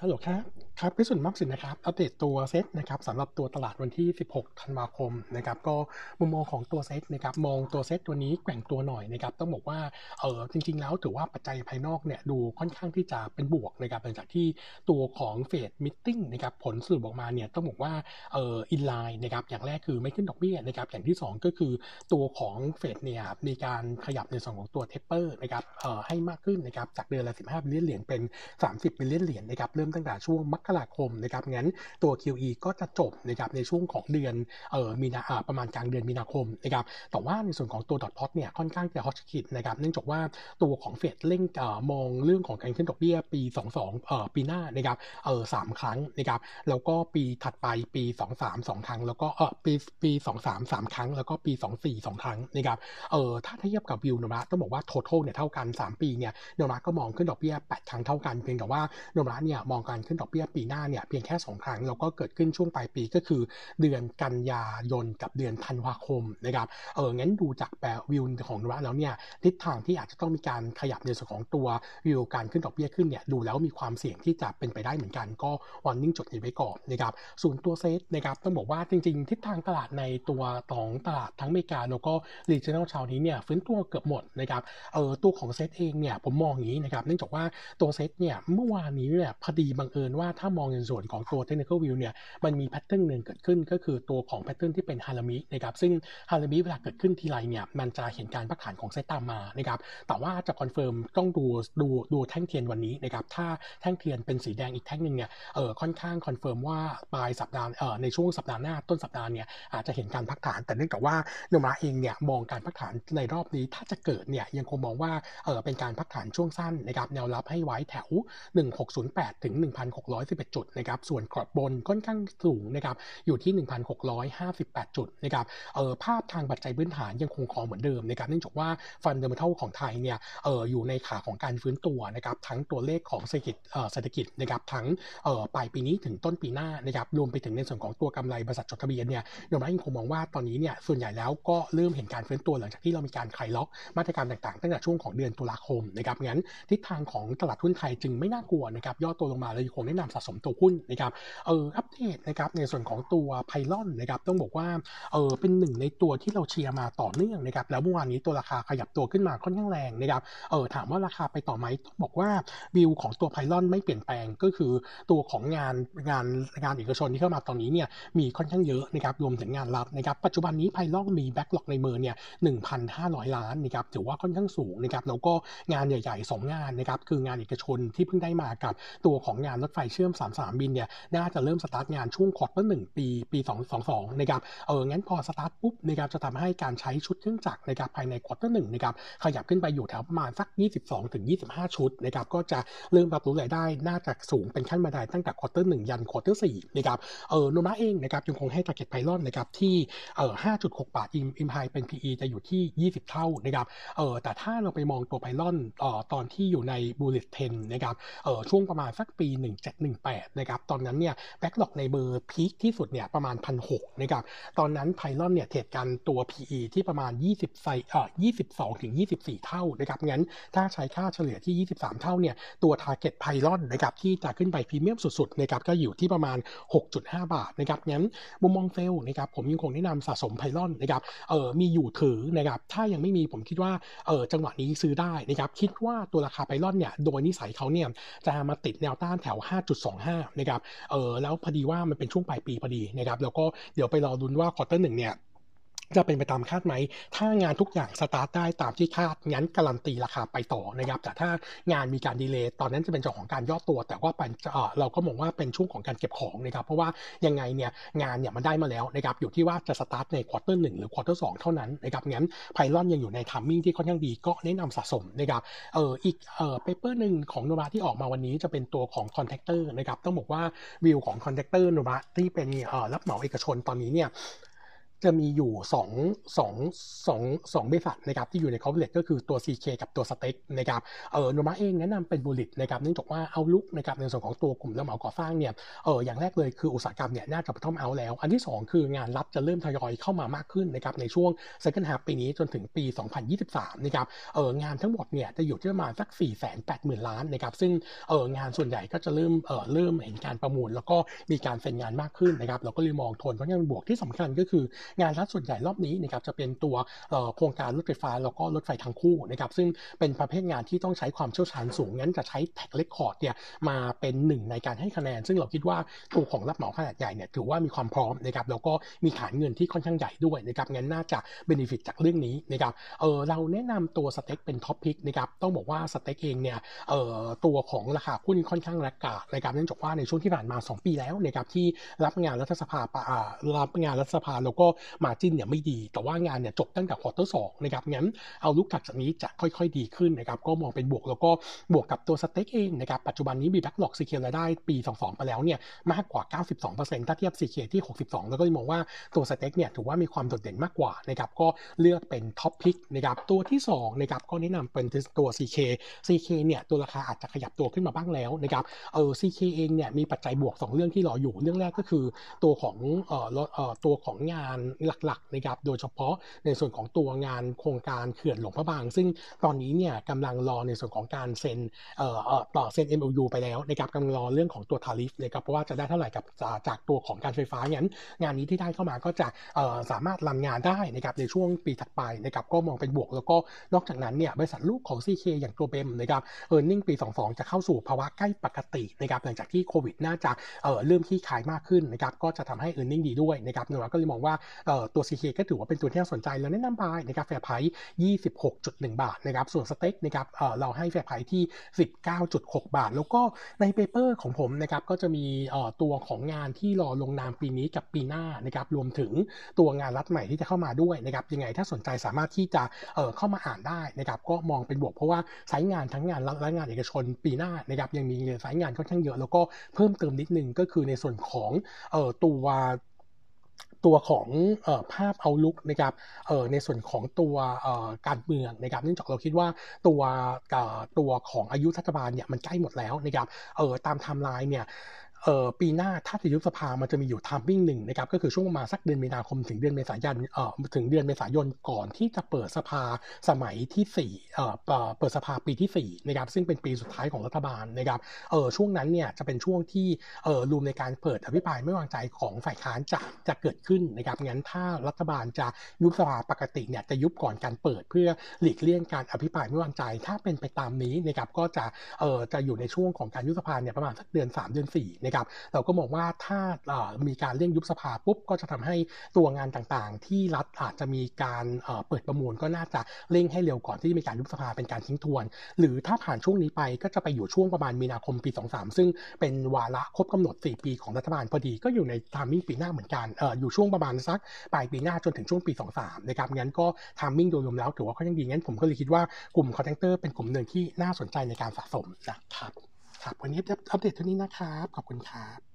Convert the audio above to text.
ฮัลโหลครับ ครับพิสุทธิ์มักสินนะครับอัปเดตตัวเซตนะครับสำหรับตัวตลาดวันที่ 16 ธันวาคมนะครับก็มุมมองของตัวเซตนะครับมองตัวเซตตัวนี้แกว่งตัวหน่อยนะครับต้องบอกว่าเออจริง ๆ แล้วถือว่าปัจจัยภายนอกเนี่ยดูค่อนข้างที่จะเป็นบวกนะครับหลังจากที่ตัวของ Fed meeting นะครับผลสรุปออกมาเนี่ยต้องบอกว่าเออ in line นะครับอย่างแรกคือไม่ขึ้นดอกเบี้ยนะครับอย่างที่ 2 ก็คือตัวของเฟดเนี่ยมีการขยับในส่วนของตัว taper นะครับเอ่อให้มากขึ้นนะครับจากเดือนละ 15 billion เหรียญเป็น 30 billion เหรียญนะครับเริ่มตั้งแต่ช่วงมกราคมนะครับงั้นตัว QE ก็จะจบนะครับในช่วงของเดือนเอ่อมีนาประมาณกลางเดือนมีนาคมนะครับแต่ว่าในส่วนของตัว dot plot เนี่ยค่อนข้างจะฮอตคิดนะครับเนื่องจากว่าตัวของเฟดเร่งมองเรื่องของการขึ้นดอกเบี้ยปี 22เอ่อปีหน้านะครับเออสามครั้งนะครับแล้วก็ปีถัดไปปี 23 2 ครั้ง แล้วก็เออปีปี 23 3 ครั้ง แล้วก็ปี 24 2 ครั้งนะครับเออถ้าเทียบกับวิวนะต้องบอกว่า total เนี่ยเท่ากัน 3 ปีเนี่ย Nomura ก็มองขึ้นดอกเบี้ย 8 ครั้งเท่ากันเพียงแต่ว่าโนมาเนี่ยมองการขึ้นดอกเบี้ยปีหน้าเนี่ยเพียงแค่ 2 ครั้งแล้วก็เกิดขึ้นช่วงปลายปีก็คือ เดือนกันยายนกับเดือนธันวาคมนะครับเอองั้นดูจากแปลวิวของนมาแล้วเนี่ยทิศทางที่อาจจะต้องมีการขยับในส่วนของตัววิวการขึ้นดอกเบี้ยขึ้นเนี่ยดูแล้วมีความเสี่ยงที่จะเป็นไปได้เหมือนกันก็วอร์นิ่งจดนี้ไว้ก่อนนะครับส่วนตัวเซตนะครับต้องบอกว่าจริง ๆ ทิศทางตลาดในตัวของตลาดทั้งอเมริกาแล้วก็รีเจนแนลชาวนี้เนี่ยฟื้นตัวเกือบหมดนะครับเออตัวของเซตเองเนี่ยผมมองอย่างนี้นะครับเนื่องจากว่าตัวเซตเนี่ยเมื่อวานนี้เนี่ยพอดีบังเอิญว่าถ้ามองในส่วนของตัว technical view เนี่ยมันมี pattern หนึ่งเกิดขึ้นก็คือตัวของ pattern ที่เป็น Harami นะครับซึ่ง Harami เวลาเกิดขึ้นทีไรเนี่ยมันจะเห็นการพักฐานของเซตตามมานะครับแต่ว่าจะ confirm ต้องดูดูดูแท่งเทียนวันนี้นะครับถ้าแท่งเทียนเป็นสีแดงอีกแท่งหนึ่งเนี่ยเออค่อนข้าง confirm ว่าปลายสัปดาห์เออในช่วงสัปดาห์หน้าต้นสัปดาห์เนี่ยอาจจะเห็นการพักฐาน แต่เนื่องจากว่าโนมูระเองเนี่ยมองการพักฐานในรอบนี้ถ้าจะเกิดเนี่ยยังคงมองว่าเออเป็นการพักฐานช่วงสั้นนะครับแนวรับให้ไว้แถว 1608ถึง1611 จุดนะครับส่วนกรอบบนค่อนข้างสูงนะครับอยู่ที่ 1658 จุดนะครับเออภาพทางปัจจัยพื้นฐานยังคงคงเหมือนเดิมนะครับเนื่องจากว่า fundamental ของไทยเนี่ยเอออยู่ในขาของการฟื้นตัวนะครับทั้งตัวเลขของเศรษฐกิจเออเศรษฐกิจนะครับทั้งเออปลายปีนี้ถึงต้นปีหน้านะครับรวมไปถึงในส่วนของตัวกำไรบริษัทจดทะเบียนเนี่ยโดยยังคงมองว่าตอนนี้เนี่ยส่วนใหญ่แล้วก็เริ่มเห็นการฟื้นตัวหลังจากที่เรามีการคลายล็อกมาตรการต่างๆ ตั้งแต่ช่วงของเดือนตุลาคมนะครับงั้นทิศทางของตลาดหุ้นไทยจึงไม่น่ากลัวนะครับย่อตัวลงมาเรายังคงแนะนำสะสมตัวหุ้นนะครับเอออัปเดตนะครับในส่วนของตัวไพลอนนะครับต้องบอกว่าเออเป็นหนึ่งในตัวที่เราเชียร์มาต่อเนื่องนะครับแล้วเมื่อวานนี้ตัวราคาขยับตัวขึ้นมาค่อนข้างแรงนะครับเออถามว่าราคาไปต่อไหมต้องบอกว่าวิวของตัวไพลอนไม่เปลี่ยนแปลงก็คือตัวของงานงานงานเอกชนที่เข้ามาตอนนี้เนี่ยมีค่อนข้างเยอะนะครับรวมถึงงานรับนะครับปัจจุบันนี้ PYLON มี backlog ในมือเนี่ย1,500 ล้านนะครับถือว่าค่อนข้างสูงนะครับแล้วก็งานใหญ่ๆ2งานนะครับคืองานเอกชนที่เพิ่งได้มากับตัวของงานรถไฟเชื่อม3สนามบินเนี่ยน่าจะเริ่มสตาร์ทงานช่วง quarter หนึ่งปีปี22นะครับเอองั้นพอสตาร์ทปุ๊บนะครับจะทำให้การใช้ชุดเครื่องจักรนะครับภายใน quarter หนึ่งนะครับขยับขึ้นไปอยู่แถวประมาณสัก 22ถึง25 ชุดนะครับก็จะเริ่มรับรู้รายได้น่าจะสูงเป็นขั้นบันไดตั้งแต่ quarter หนึ่งยัน quarter สี่นะครับเออโนมูระเองนะครับยังคงให้ target PYLON นะครับที่เออ5.6 บาทอิมอิมไฮเป็น PE จะอยู่ที่ 20 เท่านะครับเออแต่ถ้าเราไปมองตัว PYLON เออตอนที่อยู่ใน bullish trend นะครับเออช่วงประมาณสักปี1718นะครับตอนนั้นเนี่ย backlog ในเบอร์ peak ที่สุดเนี่ยประมาณพันหนะครับตอนนั้น PYLON เนี่ย trade กันตัว PE ที่ประมาณ 20ไซเอ่อ22ถึง24 เท่านะครับงั้นถ้าใช้ค่าเฉลี่ยที่ 23 เท่าเนี่ยตัว Target ไพลอนนะครับที่จะขึ้นไปพรีเมียมสุดๆนะครับก็อยู่ที่ประมาณ 6.5 บาทนะครับงั้นมุมมองเซลนะครับผมยังคงแนะนำสะสมไพลอนนะครับเอ่อมีอยู่ถือนะครับถ้ายังไม่มีผมคิดว่าเอ่อจังหวะนี้ซื้อได้นะครับคิดว่าตัวราคาไพลอนเนี่ยโดยนิสัยเขาเนี่ยจะมาติดแนวต้านแถว25นะครับเออแล้วพอดีว่ามันเป็นช่วงปลายปีพอดีนะครับแล้วก็เดี๋ยวไปรอลุ้นว่า quarter หนึ่งเนี่ย จะเป็นไปตามคาดไหม ถ้างานทุกอย่างสตาร์ทได้ตามที่คาด งั้นการันตีราคาไปต่อนะครับ แต่ถ้างานมีการ delay ตอนนั้นจะเป็นจังหวะของการย่อตัว แต่ว่าเป็นเราก็มองว่าเป็นช่วงของการเก็บของนะครับ เพราะว่ายังไงเนี่ยงานเนี่ยมันได้มาแล้วนะครับ อยู่ที่ว่าจะสตาร์ทใน quarter หนึ่งหรือ quarter สองเท่านั้นนะครับ งั้น PYLON ยังอยู่ใน timing ที่ค่อนข้างดี ก็แนะนำสะสมนะครับ เอออีกเออ paper หนึ่งของโนมูระที่ออกมาวันนี้จะเป็นตัวของ contractor นะครับ ต้องบอกว่าวิวของ contractor โนมูระที่เป็นเออรับเหมาเอกชนตอนนี้เนี่ย จะมีอยู่2 2 2 2บริษัทนะครับที่อยู่ในคอร์เ r ตก็คือตัว CK กับตัว STEC นะครับเออโนมูระเองแนะนำเป็น bullish นะครับเนื่องจากว่า outlook นะครับในส่วนของตัวกลุ่มรับเหมาก่อสร้างเนี่ยเอออย่างแรกเลยคืออุตสาหกรรมเนี่ยน่าจะ bottom out แล้ว อันที่ 2 คืองานรัฐจะเริ่มทยอยเข้ามามากขึ้นนะครับในช่วง second half ปีนี้จนถึงปี 2023นะครับเอองานทั้งหมดเนี่ยจะอยู่ที่ประมาณสัก 4 8 0 0 0 0ล้านนะครับซึ่งเอองานส่วนใหญ่ก็จะเริ่มเออเริ่มเห็นการประมูล แล้วก็มีการเซ็นงานมากขึ้นนะครับเราก็เลยมองโทนเพราะงั้นบวกที่สำคัญก็คืองานรัฐส่วนใหญ่รอบนี้นะครับจะเป็นตัวโครงการรถไฟฟ้าแล้วก็รถไฟทางคู่นะครับซึ่งเป็นประเภทงานที่ต้องใช้ความเชี่ยวชาญสูงงั้นจะใช้ track record เนี่ยมาเป็นหนึ่งในการให้คะแนน ซึ่งเราคิดว่าตัวของรับเหมาขนาดใหญ่เนี่ยถือว่ามีความพร้อมนะครับแล้วก็มีฐานเงินที่ค่อนข้างใหญ่ด้วยนะครับงั้นน่าจะ benefit จากเรื่องนี้นะครับเออเราแนะนำตัว STEC เป็น top pick นะครับต้องบอกว่า STEC เองเนี่ยเออตัวของราคาหุ้นค่อนข้าง laggard นะครับเนื่องจากว่าในช่วงที่ผ่านมา 2 ปีแล้วนะครับที่รับงานรัฐสภารับงานรัฐสภาแล้วก็ margin เนี่ยไม่ดี แต่ว่างานเนี่ยจบตั้งแต่ quarter สองนะครับงั้น outlook ถัดจากนี้จะค่อยๆดีขึ้นนะครับก็มองเป็นบวกแล้วก็บวกกับตัว STEC เองนะครับปัจจุบันนี้มี backlog secure รายได้ปี 22 ไปแล้วเนี่ยมากกว่า 92%ถ้าเทียบ CK ที่ 62 แล้วก็มองว่าตัว STEC เนี่ยถือว่ามีความโดดเด่นมากกว่านะครับก็เลือกเป็น top pick นะครับตัวที่2นะครับก็แนะนำเป็นตัว CK CK เนี่ยตัวราคาอาจจะขยับตัวขึ้นมาบ้างแล้วนะครับเออ CK เองเนี่ยมีปัจจัยบวก 2 เรื่องที่รออยู่เรื่องแรกก็คือตัวของเออเอ่อตัวของงานหลักๆนะครับโดยเฉพาะในส่วนของตัวงานโครงการเขื่อนหลวงพระบาง ซึ่งตอนนี้เนี่ยกำลังรอในส่วนของการเซ็นเอ่อเอ่อต่อเซ็น MOU ไปแล้วนะครับกำลังรอเรื่องของตัวทาริฟนะครับเพราะว่าจะได้เท่าไหร่กับจากตัวของการไฟฟ้างั้น งานนี้ที่ได้เข้ามาก็จะเอ่อสามารถรันงานได้นะครับในช่วงปีถัดไปนะครับก็มองเป็นบวกแล้วก็นอกจากนั้นเนี่ยบริษัทลูกของ CK อย่างตัว BEM นะครับ earning ปี 22 จะเข้าสู่ภาวะใกล้ปกตินะครับหลังจากที่โควิดน่าจะเอ่อเริ่มที่ขายมากขึ้นนะครับก็จะทำให้ e a r n i n g ดีด้วยนะครับหนูก็เลยมองว่าตัว CK ก็ถือว่าเป็นตัวที่น่าสนใจแล้วแนะนำ buy นะครับ fair price 26.1 บาทนะครับส่วน STEC นะครับเเราให้ fair price ที่ 19.6 บาท แล้วก็ใน paper ของผมนะครับก็จะมีตัวของงานที่รอลงนามปีนี้กับปีหน้านะครับรวมถึงตัวงานรัฐใหม่ที่จะเข้ามาด้วยนะครับยังไงถ้าสนใจสามารถที่จะเเข้ามาอ่านได้นะครับก็มองเป็นบวกเพราะว่าสายงานทั้งงานรัฐและงานเอกชนปีหน้านะครับยังมีสายงานค่อนข้างเยอะ แล้วก็เพิ่มเติมนิดนึงก็คือในส่วนของออตัว ตัวของอภาพ outlook นะครับในส่วนของตัวการเมืองนะครับเนื่องจากเราคิดว่าตัวตัวของอายุรัฐบาลเนี่ยมันใกล้หมดแล้วนะครับตามไทม์ไลน์เนี่ย เอ่อปีหน้าถ้าจะยุบสภามันจะมีอยู่ทามมิ่งหนึ่งนะครับก็คือช่วงประมาณสักเดือนมีนาคมถึงเดือนเมษายนเอ่อถึงเดือนเมษายนก่อนที่จะเปิดสภาสมัยที่4เอ่อเปิดสภาปีที่4นะครับซึ่งเป็นปีสุดท้ายของรัฐบาลนะครับเออช่วงนั้นเนี่ยจะเป็นช่วงที่เออรวมในการเปิดอภิปรายไม่วางใจของฝ่ายค้านจะจะเกิดขึ้นนะครับงั้นถ้ารัฐบาลจะยุบสภาปกติเนี่ยจะยุบก่อนการเปิดเพื่อหลีกเลี่ยงการอภิปรายไม่วางใจ ถ้าเป็นไปตามนี้นะครับก็จะเออจะอยู่ในช่วงของการยุบสภาเนี่ยประมาณสักเดือน 3 เดือน4นะครับเราก็มองว่าถ้ามีการเร่งยุบสภาปุ๊บก็จะทำให้ตัวงานต่างๆ ที่รัฐอาจจะมีการเปิดประมูลก็น่าจะเร่งให้เร็วก่อนที่จะมีการยุบสภาเป็นการทิ้งทวน หรือถ้าผ่านช่วงนี้ไปก็จะไปอยู่ช่วงประมาณมีนาคมปี 23 ซึ่งเป็นวาระครบกำหนด 4 ปีของรัฐบาลพอดีก็อยู่ใน timing ปีหน้าเหมือนกันอออยู่ช่วงประมาณสักปลายปีหน้าจนถึงช่วงปี 23 นะครับงั้นก็ timing โดยรวมแล้วถือว่าเขายังดีงั้นผมก็เลยคิดว่ากลุ่ม contractor เป็นกลุ่มหนึ่งที่น่าสนใจในการสะสมนะครับ ครับวันนี้อัปเดตเท่านี้นะครับ ขอบคุณครับ